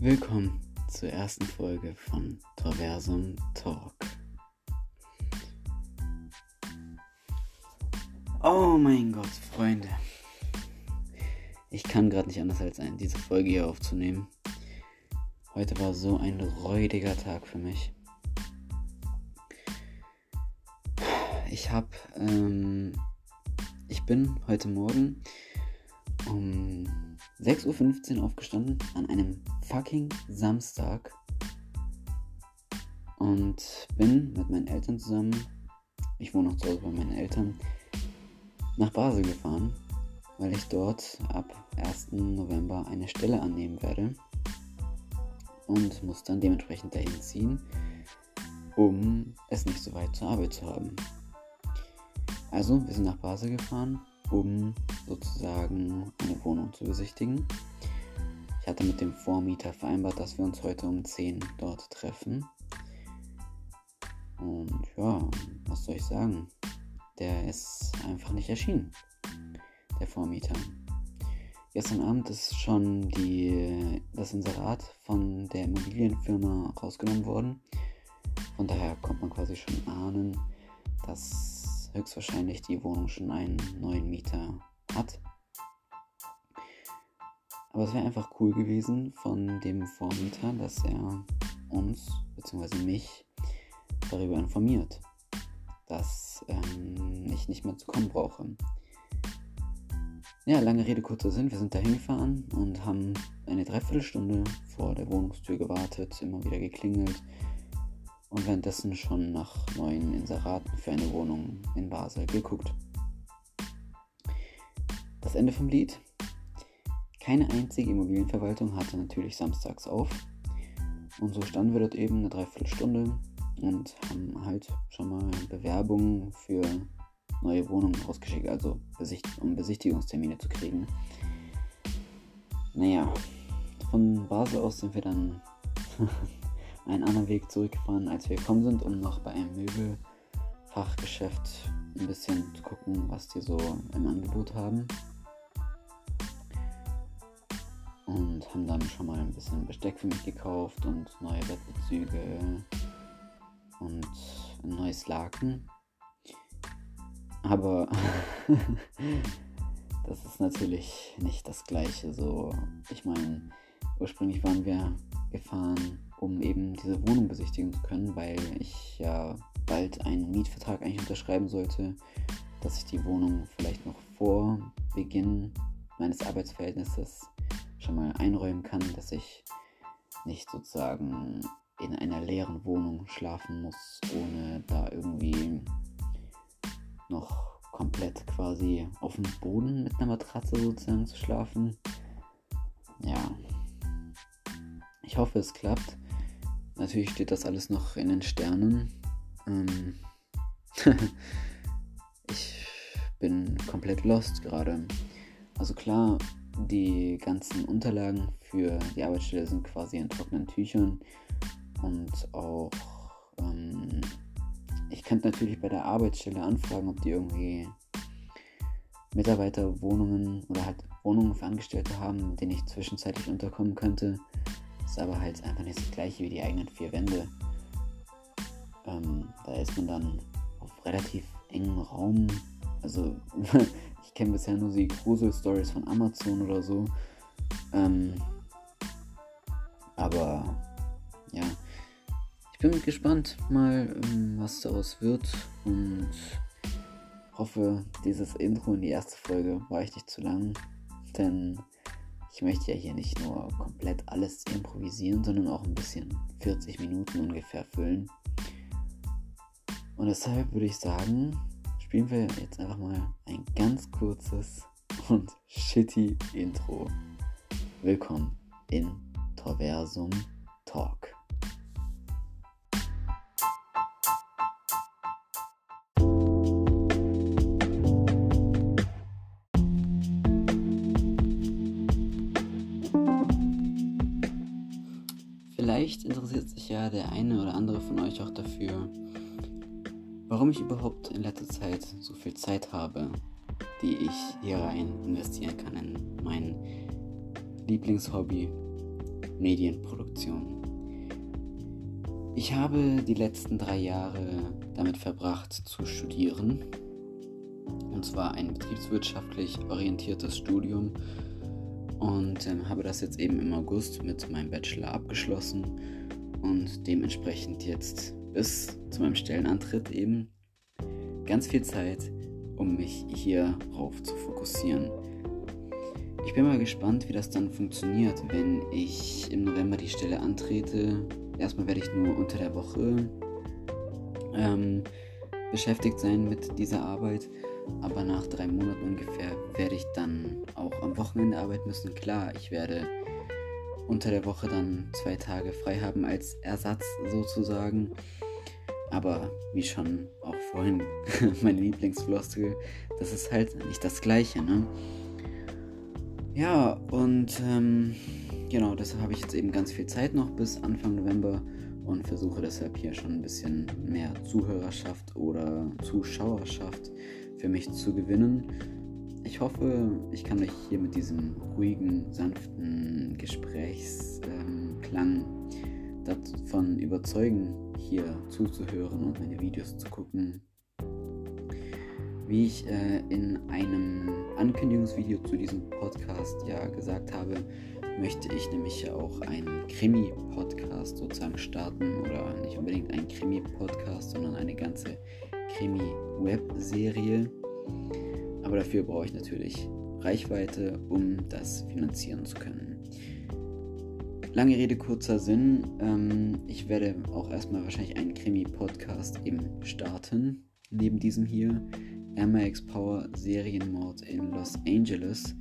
Willkommen zur ersten Folge von Traversum Talk. Oh mein Gott, Freunde. Ich kann gerade nicht anders als diese Folge hier aufzunehmen. Heute war so ein räudiger Tag für mich. Ich habe, ähm, ich bin heute Morgen um 6.15 Uhr aufgestanden an einem fucking Samstag und bin mit meinen Eltern zusammen, ich wohne noch zu Hause bei meinen Eltern, nach Basel gefahren, weil ich dort ab 1. November eine Stelle annehmen werde und muss dann dementsprechend dahin ziehen, um es nicht so weit zur Arbeit zu haben. Also, wir sind nach Basel gefahren, um sozusagen eine Wohnung zu besichtigen. Ich hatte mit dem Vormieter vereinbart, dass wir uns heute um 10 dort treffen. Und ja, was soll ich sagen? Der ist einfach nicht erschienen, der Vormieter. Gestern Abend ist schon die, das Inserat von der Immobilienfirma rausgenommen worden. Von daher kommt man quasi schon ahnen, dass höchstwahrscheinlich die Wohnung schon einen neuen Mieter hat. Aber es wäre einfach cool gewesen von dem Vormieter, dass er uns bzw. mich darüber informiert, dass ähm, ich nicht mehr zu kommen brauche. Ja, lange Rede, kurzer Sinn. Wir sind da hingefahren und haben eine Dreiviertelstunde vor der Wohnungstür gewartet, immer wieder geklingelt und währenddessen schon nach neuen Inseraten für eine Wohnung in Basel geguckt. Das Ende vom Lied. Keine einzige Immobilienverwaltung hatte natürlich samstags auf. Und so standen wir dort eben eine Dreiviertelstunde und haben halt schon mal Bewerbungen für neue Wohnungen rausgeschickt, also um Besichtigungstermine zu kriegen. Naja, von Basel aus sind wir dann einen anderen Weg zurückgefahren, als wir gekommen sind, um noch bei einem Möbelfachgeschäft ein bisschen zu gucken, was die so im Angebot haben. Und haben dann schon mal ein bisschen Besteck für mich gekauft und neue Bettbezüge und ein neues Laken. Aber das ist natürlich nicht das gleiche. So, ich meine, ursprünglich waren wir gefahren, um eben diese Wohnung besichtigen zu können, weil ich ja bald einen Mietvertrag eigentlich unterschreiben sollte, dass ich die Wohnung vielleicht noch vor Beginn meines Arbeitsverhältnisses schon mal einräumen kann, dass ich nicht sozusagen in einer leeren Wohnung schlafen muss, ohne da irgendwie noch komplett quasi auf dem Boden mit einer Matratze sozusagen zu schlafen. Ja. Ich hoffe, es klappt. Natürlich steht das alles noch in den Sternen. Ähm ich bin komplett lost gerade. Also klar, die ganzen Unterlagen für die Arbeitsstelle sind quasi in trockenen Tüchern und auch ähm, ich könnte natürlich bei der Arbeitsstelle anfragen, ob die irgendwie Mitarbeiterwohnungen oder halt Wohnungen für Angestellte haben, in denen ich zwischenzeitlich unterkommen könnte. Ist aber halt einfach nicht das gleiche wie die eigenen vier Wände. Ähm, da ist man dann auf relativ engem Raum. Also kenne bisher nur die Grusel-Stories von Amazon oder so. Ähm, aber ja, ich bin gespannt mal, ähm, was daraus wird und hoffe, dieses Intro in die erste Folge war ich nicht zu lang, denn ich möchte ja hier nicht nur komplett alles improvisieren, sondern auch ein bisschen 40 Minuten ungefähr füllen. Und deshalb würde ich sagen, spielen wir jetzt einfach mal ein ganz kurzes und shitty Intro. Willkommen in Torversum Talk. Vielleicht interessiert sich ja der eine oder andere von euch auch dafür, warum ich überhaupt in letzter Zeit so viel Zeit habe, die ich hier rein investieren kann in mein Lieblingshobby. Medienproduktion. Ich habe die letzten drei Jahre damit verbracht zu studieren. Und zwar ein betriebswirtschaftlich orientiertes Studium. Und ähm, habe das jetzt eben im August mit meinem Bachelor abgeschlossen. Und dementsprechend jetzt bis zu meinem Stellenantritt eben ganz viel Zeit, um mich hierauf zu fokussieren. Ich bin mal gespannt, wie das dann funktioniert, wenn ich im November die Stelle antrete erstmal werde ich nur unter der Woche ähm, beschäftigt sein mit dieser Arbeit. Aber nach drei Monaten ungefähr werde ich dann auch am Wochenende arbeiten müssen. Klar, ich werde unter der Woche dann zwei Tage frei haben als Ersatz sozusagen. Aber wie schon auch vorhin meine Lieblingsfloskel, das ist halt nicht das gleiche, ne? Ja, und ähm, genau, deshalb habe ich jetzt eben ganz viel Zeit noch bis Anfang November und versuche deshalb hier schon ein bisschen mehr Zuhörerschaft oder Zuschauerschaft für mich zu gewinnen. Ich hoffe, ich kann euch hier mit diesem ruhigen, sanften Gesprächsklang ähm, davon überzeugen, hier zuzuhören und meine Videos zu gucken. Wie ich äh, in einem Ankündigungsvideo zu diesem Podcast ja gesagt habe, möchte ich nämlich ja auch einen Krimi-Podcast sozusagen starten oder nicht unbedingt einen Krimi-Podcast, sondern eine ganze Krimi-Web-Serie. Aber dafür brauche ich natürlich Reichweite, um das finanzieren zu können. Lange Rede, kurzer Sinn. Ähm, ich werde auch erstmal wahrscheinlich einen Krimi-Podcast eben starten. Neben diesem hier. MX Power Serienmord in Los Angeles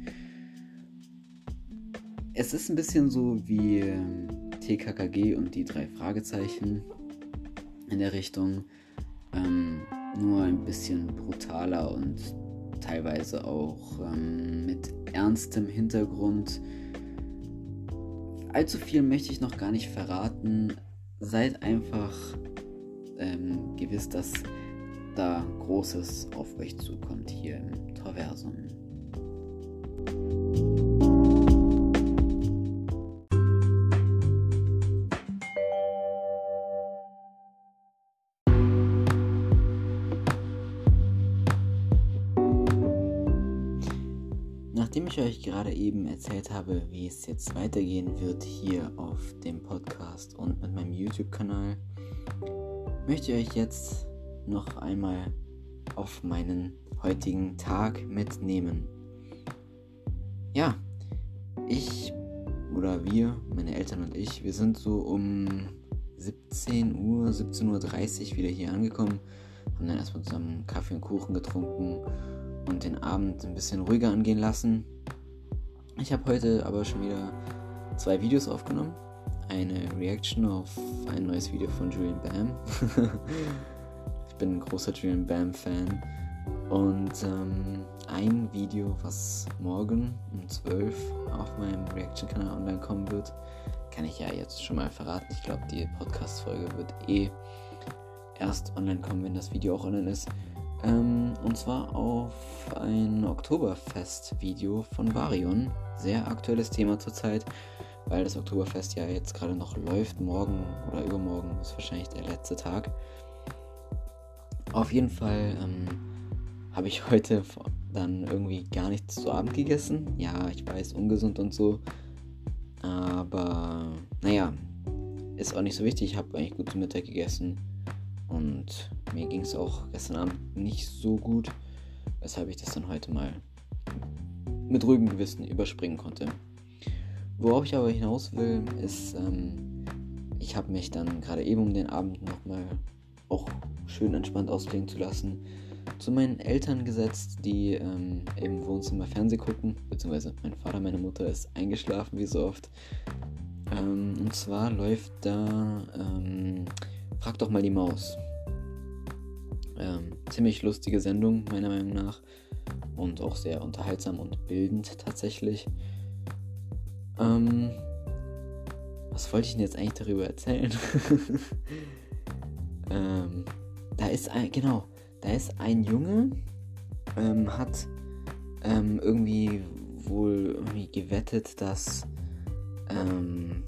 es ist ein bisschen so wie ähm, TKKG und die drei Fragezeichen in der Richtung. Ähm, nur ein bisschen brutaler und teilweise auch ähm, mit ernstem Hintergrund. Allzu viel möchte ich noch gar nicht verraten. Seid einfach ähm, gewiss, dass da Großes auf euch zukommt hier im Torversum. Ich euch gerade eben erzählt habe, wie es jetzt weitergehen wird hier auf dem Podcast und mit meinem YouTube-Kanal, möchte ich euch jetzt noch einmal auf meinen heutigen Tag mitnehmen. Ja, ich oder wir, meine Eltern und ich, wir sind so um 17 Uhr, 17.30 Uhr wieder hier angekommen, haben dann erstmal zusammen Kaffee und Kuchen getrunken und den Abend ein bisschen ruhiger angehen lassen. Ich habe heute aber schon wieder zwei Videos aufgenommen. Eine Reaction auf ein neues Video von Julian Bam. ich bin ein großer Julian Bam-Fan. Und ähm, ein Video, was morgen um 12 auf meinem Reaction-Kanal online kommen wird, kann ich ja jetzt schon mal verraten. Ich glaube, die Podcast-Folge wird eh erst online kommen, wenn das Video auch online ist. Ähm, und zwar auf ein Oktoberfest-Video von Varion. Sehr aktuelles Thema zurzeit, weil das Oktoberfest ja jetzt gerade noch läuft. Morgen oder übermorgen ist wahrscheinlich der letzte Tag. Auf jeden Fall ähm, habe ich heute dann irgendwie gar nichts zu Abend gegessen. Ja, ich weiß, ungesund und so. Aber naja, ist auch nicht so wichtig. Ich habe eigentlich gut zu Mittag gegessen. Und mir ging es auch gestern Abend nicht so gut, weshalb ich das dann heute mal mit ruhigem Gewissen überspringen konnte. Worauf ich aber hinaus will, ist, ähm, ich habe mich dann gerade eben um den Abend nochmal auch schön entspannt ausklingen zu lassen, zu meinen Eltern gesetzt, die ähm, im Wohnzimmer Fernseh gucken, beziehungsweise mein Vater, meine Mutter ist eingeschlafen, wie so oft. Ähm, und zwar läuft da ähm, Frag doch mal die Maus. Ähm, ziemlich lustige Sendung, meiner Meinung nach. Und auch sehr unterhaltsam und bildend tatsächlich. Ähm, was wollte ich denn jetzt eigentlich darüber erzählen? ähm, da ist ein, genau, da ist ein Junge, ähm, hat ähm, irgendwie wohl irgendwie gewettet, dass ähm,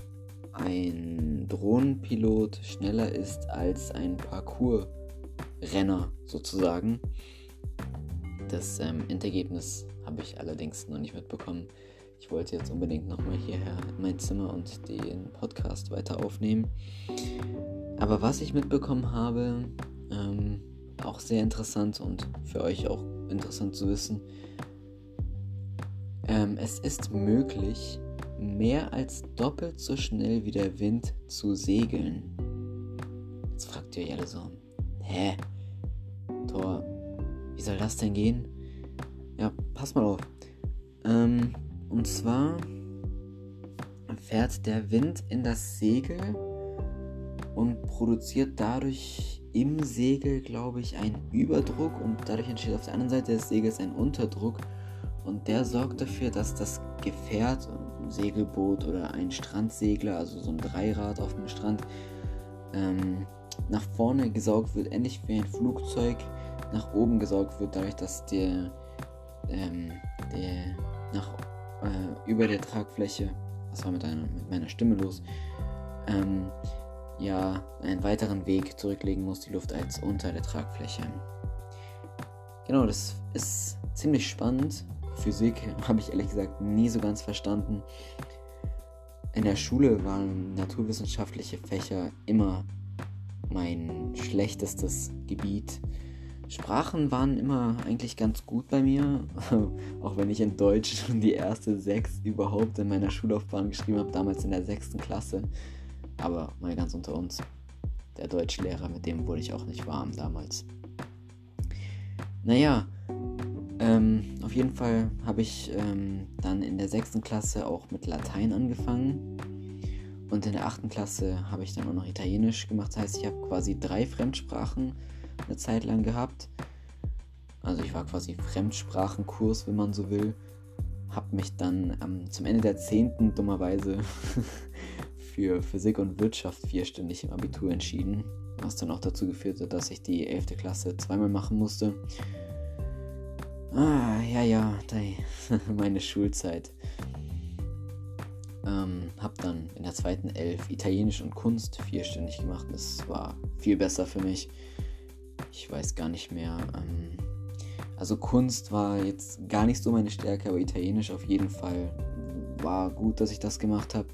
ein Drohnenpilot schneller ist als ein Parkour-Renner sozusagen. Das ähm, Endergebnis habe ich allerdings noch nicht mitbekommen. Ich wollte jetzt unbedingt nochmal hierher in mein Zimmer und den Podcast weiter aufnehmen. Aber was ich mitbekommen habe, ähm, auch sehr interessant und für euch auch interessant zu wissen, ähm, es ist möglich, mehr als doppelt so schnell wie der Wind zu segeln. Jetzt fragt ihr euch alle so, hä? Tor, wie soll das denn gehen? Ja, pass mal auf. Ähm, und zwar fährt der Wind in das Segel und produziert dadurch im Segel, glaube ich, einen Überdruck und dadurch entsteht auf der anderen Seite des Segels ein Unterdruck und der sorgt dafür, dass das Gefährt, Segelboot oder ein Strandsegler, also so ein Dreirad auf dem Strand, ähm, nach vorne gesaugt wird, ähnlich wie ein Flugzeug nach oben gesaugt wird, dadurch, dass der, ähm, der nach, äh, über der Tragfläche, was war mit, einer, mit meiner Stimme los, ähm, ja, einen weiteren Weg zurücklegen muss, die Luft als unter der Tragfläche. Genau, das ist ziemlich spannend. Physik habe ich ehrlich gesagt nie so ganz verstanden. In der Schule waren naturwissenschaftliche Fächer immer mein schlechtestes Gebiet. Sprachen waren immer eigentlich ganz gut bei mir, auch wenn ich in Deutsch schon die erste sechs überhaupt in meiner Schullaufbahn geschrieben habe, damals in der sechsten Klasse. Aber mal ganz unter uns, der Deutschlehrer, mit dem wurde ich auch nicht warm damals. Naja, ähm, auf jeden Fall habe ich ähm, dann in der sechsten Klasse auch mit Latein angefangen. Und in der achten Klasse habe ich dann auch noch Italienisch gemacht. Das heißt, ich habe quasi drei Fremdsprachen eine Zeit lang gehabt. Also ich war quasi Fremdsprachenkurs, wenn man so will. Habe mich dann ähm, zum Ende der zehnten dummerweise für Physik und Wirtschaft vierstündig im Abitur entschieden. Was dann auch dazu geführt hat, dass ich die elfte Klasse zweimal machen musste. Ah, ja, ja, meine Schulzeit. Ähm, hab dann in der zweiten Elf Italienisch und Kunst vierstündig gemacht. Das war viel besser für mich. Ich weiß gar nicht mehr. Ähm, also Kunst war jetzt gar nicht so meine Stärke, aber Italienisch auf jeden Fall war gut, dass ich das gemacht habe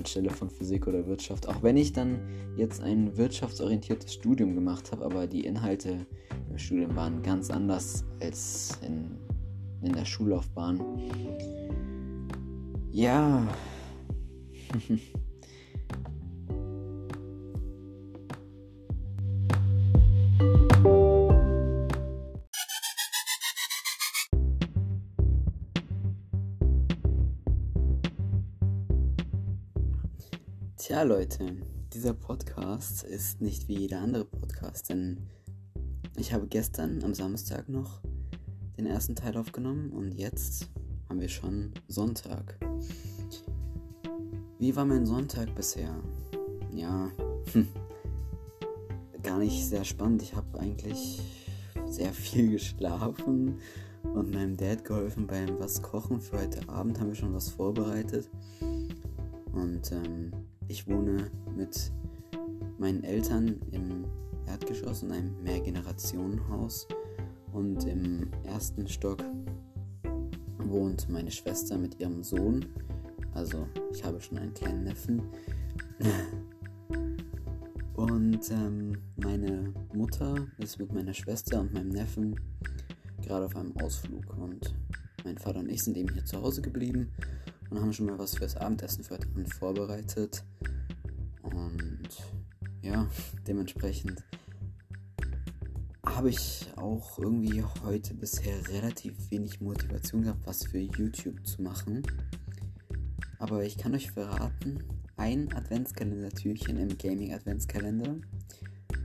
anstelle von Physik oder Wirtschaft. Auch wenn ich dann jetzt ein wirtschaftsorientiertes Studium gemacht habe, aber die Inhalte im Studium waren ganz anders als in, in der Schullaufbahn. Ja. Tja, Leute, dieser Podcast ist nicht wie jeder andere Podcast, denn ich habe gestern am Samstag noch den ersten Teil aufgenommen und jetzt haben wir schon Sonntag. Wie war mein Sonntag bisher? Ja, hm, gar nicht sehr spannend. Ich habe eigentlich sehr viel geschlafen und meinem Dad geholfen beim was kochen. Für heute Abend haben wir schon was vorbereitet. Und ähm, ich wohne mit meinen Eltern im Erdgeschoss in einem Mehrgenerationenhaus und im ersten Stock wohnt meine Schwester mit ihrem Sohn. Also ich habe schon einen kleinen Neffen. Und ähm, meine Mutter ist mit meiner Schwester und meinem Neffen gerade auf einem Ausflug. Und mein Vater und ich sind eben hier zu Hause geblieben und haben schon mal was fürs Abendessen für heute vorbereitet. Ja, dementsprechend habe ich auch irgendwie heute bisher relativ wenig Motivation gehabt, was für YouTube zu machen. Aber ich kann euch verraten, ein Adventskalender-Türchen im Gaming-Adventskalender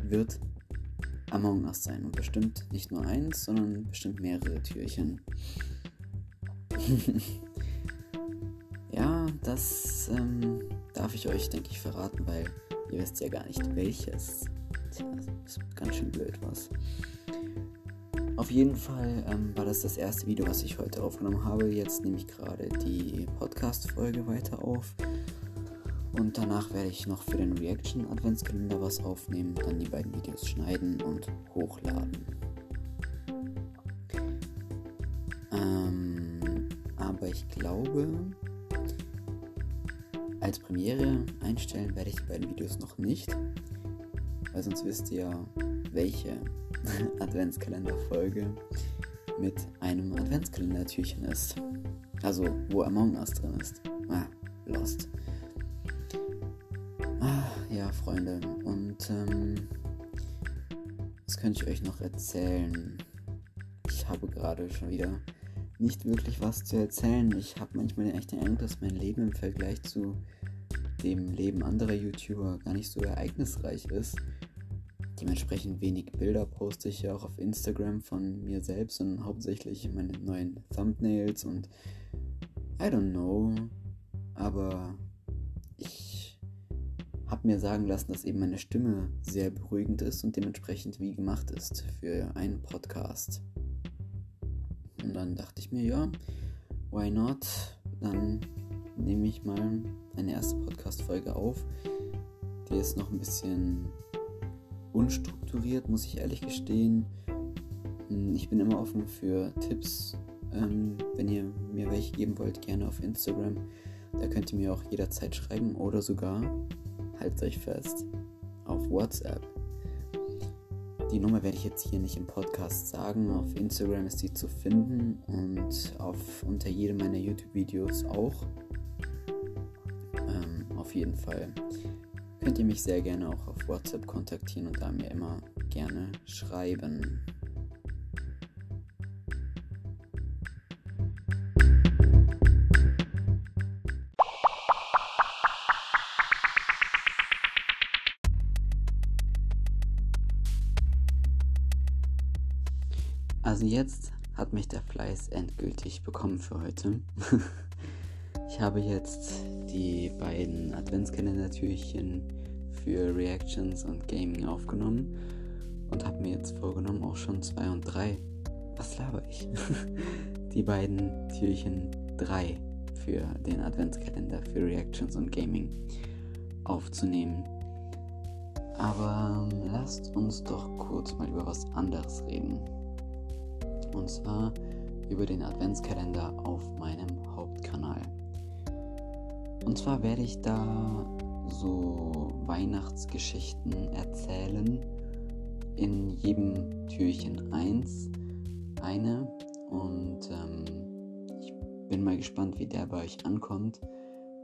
wird Among Us sein. Und bestimmt nicht nur eins, sondern bestimmt mehrere Türchen. ja, das ähm, darf ich euch, denke ich, verraten, weil ihr wisst ja gar nicht welches. Tja, ist ganz schön blöd was. Auf jeden Fall ähm, war das das erste Video, was ich heute aufgenommen habe. Jetzt nehme ich gerade die Podcast-Folge weiter auf. Und danach werde ich noch für den Reaction Adventskalender was aufnehmen, dann die beiden Videos schneiden und hochladen. Ähm, aber ich glaube, als Premiere einstellen werde ich die beiden Videos noch nicht, weil sonst wisst ihr welche Adventskalender-Folge mit einem Adventskalender-Türchen ist. Also, wo Among Us drin ist. Ah, Lost. Ah, ja, Freunde. Und, ähm, was könnte ich euch noch erzählen? Ich habe gerade schon wieder nicht wirklich was zu erzählen. Ich habe manchmal echt den Eindruck, dass mein Leben im Vergleich zu dem Leben anderer YouTuber gar nicht so ereignisreich ist. Dementsprechend wenig Bilder poste ich ja auch auf Instagram von mir selbst und hauptsächlich meine neuen Thumbnails und I don't know. Aber ich habe mir sagen lassen, dass eben meine Stimme sehr beruhigend ist und dementsprechend wie gemacht ist für einen Podcast. Und dann dachte ich mir, ja, why not? Dann nehme ich mal eine erste Podcast-Folge auf. Die ist noch ein bisschen unstrukturiert, muss ich ehrlich gestehen. Hm, ich bin immer offen für Tipps. Ähm, wenn ihr mir welche geben wollt, gerne auf Instagram. Da könnt ihr mir auch jederzeit schreiben oder sogar, haltet euch fest, auf WhatsApp. Die Nummer werde ich jetzt hier nicht im Podcast sagen. Auf Instagram ist sie zu finden und auf, unter jedem meiner YouTube-Videos auch. Ähm, auf jeden Fall könnt ihr mich sehr gerne auch auf WhatsApp kontaktieren und da mir immer gerne schreiben. Also jetzt hat mich der Fleiß endgültig bekommen für heute. ich habe jetzt die beiden Adventskalender-Türchen für Reactions und Gaming aufgenommen und habe mir jetzt vorgenommen, auch schon 2 und 3, was laber ich, die beiden Türchen 3 für den Adventskalender für Reactions und Gaming aufzunehmen. Aber lasst uns doch kurz mal über was anderes reden. Und zwar über den Adventskalender auf meinem Hauptkanal. Und zwar werde ich da so Weihnachtsgeschichten erzählen. In jedem Türchen eins, eine. Und ähm, ich bin mal gespannt, wie der bei euch ankommt.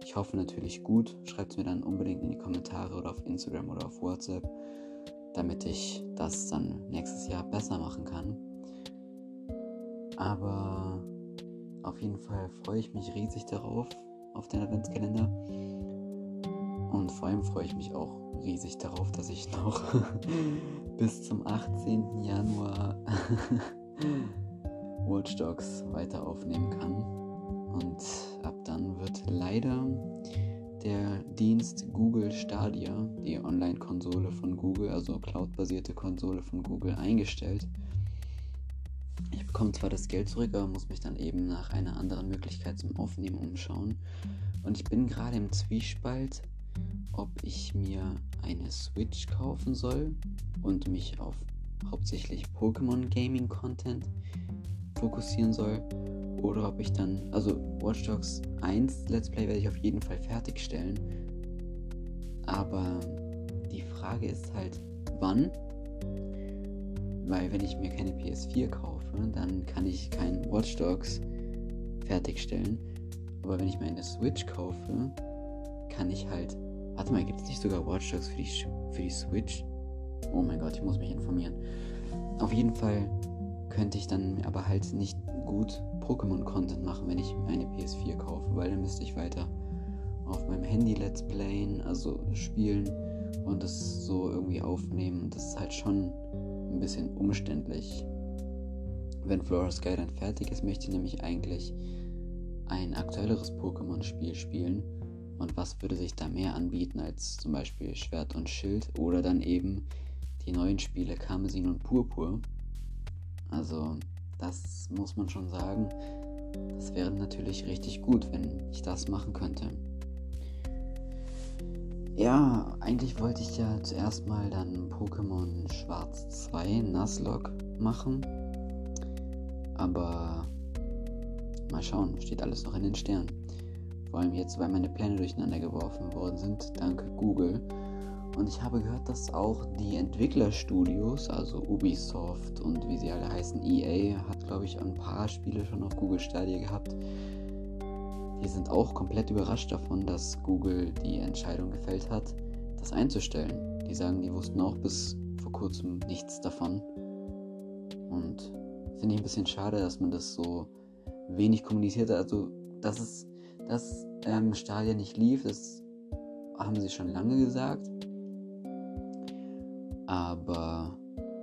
Ich hoffe natürlich gut. Schreibt es mir dann unbedingt in die Kommentare oder auf Instagram oder auf WhatsApp, damit ich das dann nächstes Jahr besser machen kann. Aber auf jeden Fall freue ich mich riesig darauf, auf den Adventskalender. Und vor allem freue ich mich auch riesig darauf, dass ich noch bis zum 18. Januar Watch Dogs weiter aufnehmen kann. Und ab dann wird leider der Dienst Google Stadia, die Online-Konsole von Google, also cloud-basierte Konsole von Google, eingestellt. Bekomme zwar das Geld zurück, aber muss mich dann eben nach einer anderen Möglichkeit zum Aufnehmen umschauen. Und ich bin gerade im Zwiespalt, ob ich mir eine Switch kaufen soll und mich auf hauptsächlich Pokémon Gaming Content fokussieren soll oder ob ich dann, also Watch Dogs 1 Let's Play werde ich auf jeden Fall fertigstellen. Aber die Frage ist halt, wann? Weil wenn ich mir keine PS4 kaufe, dann kann ich kein Watch Dogs fertigstellen. Aber wenn ich mir eine Switch kaufe, kann ich halt. Warte mal, gibt es nicht sogar Watch Dogs für die, für die Switch? Oh mein Gott, ich muss mich informieren. Auf jeden Fall könnte ich dann aber halt nicht gut Pokémon-Content machen, wenn ich eine PS4 kaufe, weil dann müsste ich weiter auf meinem Handy Let's Playen, also spielen und das so irgendwie aufnehmen. Das ist halt schon ein bisschen umständlich. Wenn Flora Sky dann fertig ist, möchte ich nämlich eigentlich ein aktuelleres Pokémon-Spiel spielen. Und was würde sich da mehr anbieten als zum Beispiel Schwert und Schild oder dann eben die neuen Spiele Karmesin und Purpur? Also, das muss man schon sagen. Das wäre natürlich richtig gut, wenn ich das machen könnte. Ja, eigentlich wollte ich ja zuerst mal dann Pokémon Schwarz 2 Nuzlocke machen. Aber mal schauen, steht alles noch in den Sternen. Vor allem jetzt, weil meine Pläne durcheinander geworfen worden sind, dank Google. Und ich habe gehört, dass auch die Entwicklerstudios, also Ubisoft und wie sie alle heißen, EA, hat glaube ich ein paar Spiele schon auf Google Stadia gehabt. Die sind auch komplett überrascht davon, dass Google die Entscheidung gefällt hat, das einzustellen. Die sagen, die wussten auch bis vor kurzem nichts davon. Und finde ich ein bisschen schade, dass man das so wenig kommuniziert hat. Also, dass es, dass ähm, Stadia nicht lief, das haben sie schon lange gesagt aber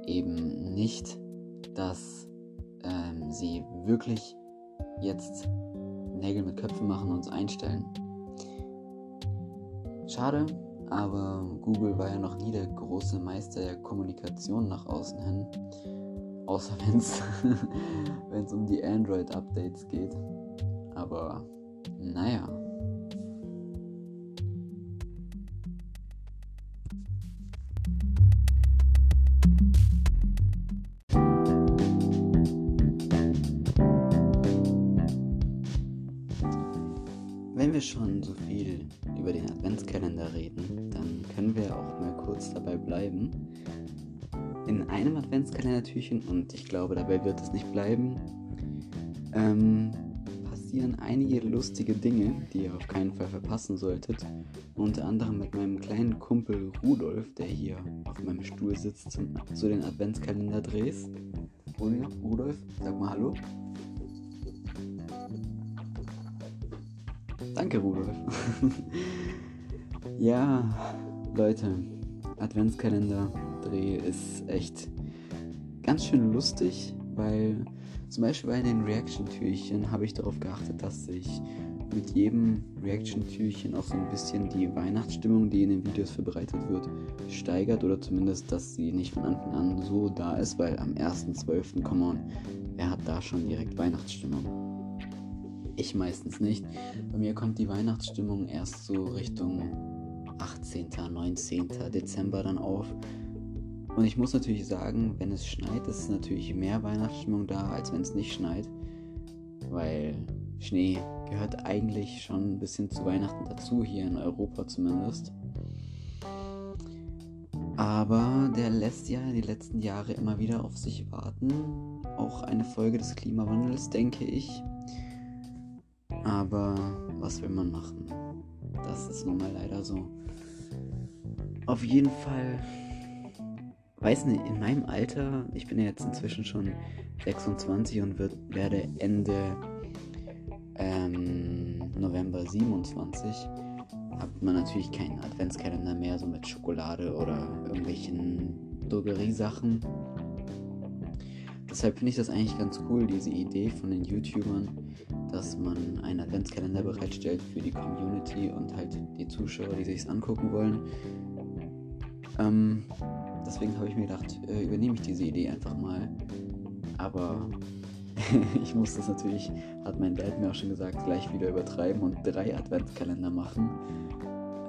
eben nicht, dass ähm, sie wirklich jetzt Nägel mit Köpfen machen und uns einstellen. Schade, aber Google war ja noch nie der große Meister der Kommunikation nach außen hin. Außer wenn es um die Android-Updates geht. Aber naja. Wenn wir schon so viel über den Adventskalender reden, dann können wir auch mal kurz dabei bleiben. Adventskalendertürchen, und ich glaube, dabei wird es nicht bleiben, ähm, passieren einige lustige Dinge, die ihr auf keinen Fall verpassen solltet. Unter anderem mit meinem kleinen Kumpel Rudolf, der hier auf meinem Stuhl sitzt zum, zu den Adventskalender-Drehs. Rudolf, sag mal Hallo. Danke, Rudolf. ja, Leute, Adventskalender-Dreh ist echt ganz schön lustig, weil zum Beispiel bei den Reaction-Türchen habe ich darauf geachtet, dass sich mit jedem Reaction-Türchen auch so ein bisschen die Weihnachtsstimmung, die in den Videos verbreitet wird, steigert oder zumindest, dass sie nicht von Anfang an so da ist, weil am 1.12. come on, wer hat da schon direkt Weihnachtsstimmung? Ich meistens nicht. Bei mir kommt die Weihnachtsstimmung erst so Richtung 18., 19. Dezember dann auf. Und ich muss natürlich sagen, wenn es schneit, ist natürlich mehr Weihnachtsstimmung da, als wenn es nicht schneit. Weil Schnee gehört eigentlich schon ein bisschen zu Weihnachten dazu, hier in Europa zumindest. Aber der lässt ja die letzten Jahre immer wieder auf sich warten. Auch eine Folge des Klimawandels, denke ich. Aber was will man machen? Das ist nun mal leider so. Auf jeden Fall, weiß nicht, in meinem Alter, ich bin ja jetzt inzwischen schon 26 und wird, werde Ende ähm, November 27, hat man natürlich keinen Adventskalender mehr, so mit Schokolade oder irgendwelchen Drogeriesachen. Deshalb finde ich das eigentlich ganz cool, diese Idee von den YouTubern, dass man einen Adventskalender bereitstellt für die Community und halt die Zuschauer, die sich es angucken wollen. Ähm, deswegen habe ich mir gedacht, äh, übernehme ich diese Idee einfach mal. Aber ich muss das natürlich, hat mein Dad mir auch schon gesagt, gleich wieder übertreiben und drei Adventskalender machen.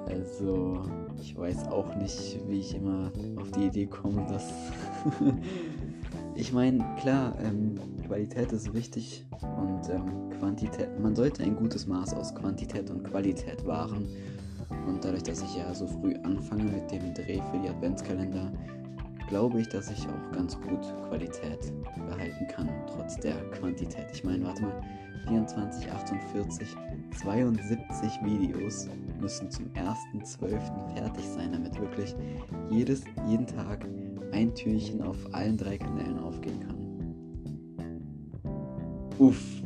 Also, ich weiß auch nicht, wie ich immer auf die Idee komme, dass ich meine, klar, ähm, Qualität ist wichtig und ähm, Quantität, man sollte ein gutes Maß aus Quantität und Qualität wahren. Und dadurch, dass ich ja so früh anfange mit dem Dreh für die Adventskalender, glaube ich, dass ich auch ganz gut Qualität behalten kann, trotz der Quantität. Ich meine, warte mal, 24, 48, 72 Videos müssen zum 1.12. fertig sein, damit wirklich jedes, jeden Tag ein Türchen auf allen drei Kanälen aufgehen kann. Uff.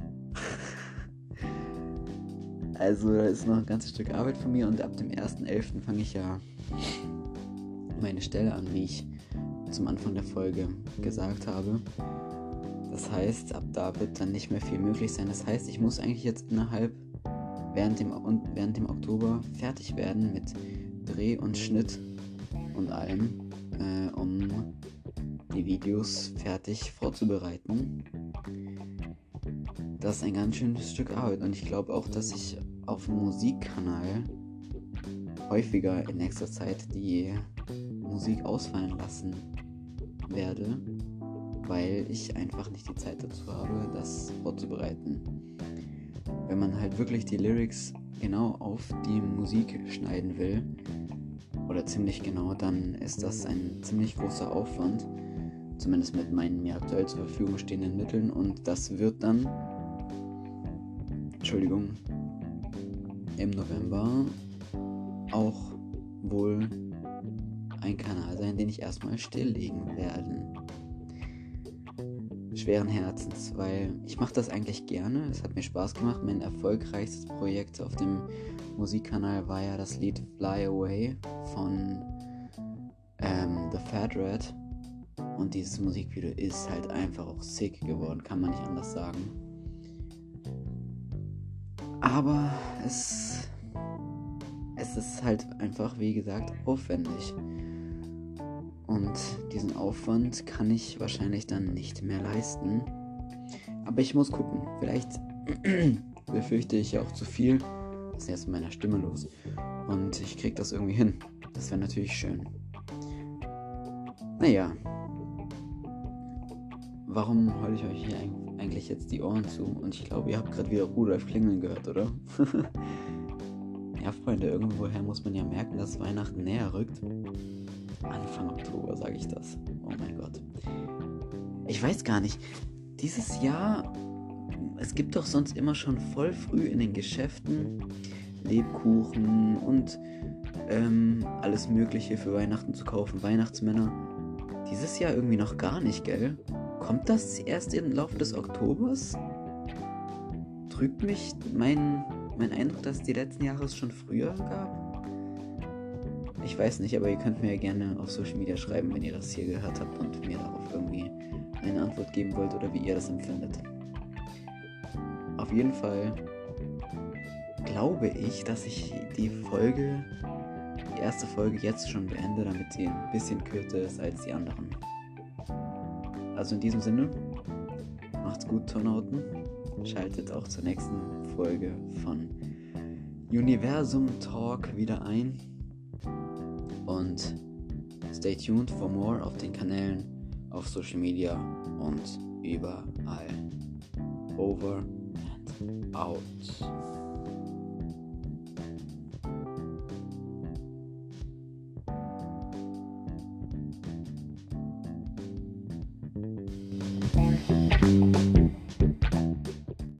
Also da ist noch ein ganzes Stück Arbeit von mir und ab dem 1.11. fange ich ja meine Stelle an, wie ich zum Anfang der Folge gesagt habe. Das heißt, ab da wird dann nicht mehr viel möglich sein. Das heißt, ich muss eigentlich jetzt innerhalb während dem, während dem Oktober fertig werden mit Dreh und Schnitt und allem äh, um die Videos fertig vorzubereiten. Das ist ein ganz schönes Stück Arbeit und ich glaube auch, dass ich auf dem Musikkanal häufiger in nächster Zeit die Musik ausfallen lassen werde, weil ich einfach nicht die Zeit dazu habe, das vorzubereiten. Wenn man halt wirklich die Lyrics genau auf die Musik schneiden will, oder ziemlich genau, dann ist das ein ziemlich großer Aufwand, zumindest mit meinen mir aktuell zur Verfügung stehenden Mitteln und das wird dann, Entschuldigung, im November auch wohl ein Kanal sein, den ich erstmal stilllegen werde. Schweren Herzens, weil ich mache das eigentlich gerne. Es hat mir Spaß gemacht. Mein erfolgreichstes Projekt auf dem Musikkanal war ja das Lied Fly Away von ähm, The Fat Red. Und dieses Musikvideo ist halt einfach auch sick geworden, kann man nicht anders sagen. Aber es, es ist halt einfach, wie gesagt, aufwendig. Und diesen Aufwand kann ich wahrscheinlich dann nicht mehr leisten. Aber ich muss gucken. Vielleicht befürchte ich ja auch zu viel. Was ist jetzt mit meiner Stimme los? Und ich krieg das irgendwie hin. Das wäre natürlich schön. Naja. Warum heule ich euch hier eigentlich jetzt die Ohren zu? Und ich glaube, ihr habt gerade wieder Rudolf klingeln gehört, oder? ja, Freunde, irgendwoher muss man ja merken, dass Weihnachten näher rückt. Anfang Oktober sage ich das. Oh mein Gott. Ich weiß gar nicht. Dieses Jahr, es gibt doch sonst immer schon voll früh in den Geschäften Lebkuchen und ähm, alles Mögliche für Weihnachten zu kaufen. Weihnachtsmänner. Dieses Jahr irgendwie noch gar nicht, gell? Kommt das erst im Laufe des Oktobers? Trügt mich mein, mein Eindruck, dass es die letzten Jahre es schon früher gab? Ich weiß nicht, aber ihr könnt mir ja gerne auf Social Media schreiben, wenn ihr das hier gehört habt und mir darauf irgendwie eine Antwort geben wollt oder wie ihr das empfindet. Auf jeden Fall glaube ich, dass ich die Folge, die erste Folge jetzt schon beende, damit sie ein bisschen kürzer ist als die anderen. Also in diesem Sinne, macht's gut, Turnauten. Schaltet auch zur nächsten Folge von Universum Talk wieder ein. Und stay tuned for more auf den Kanälen, auf Social Media und überall. Over and out.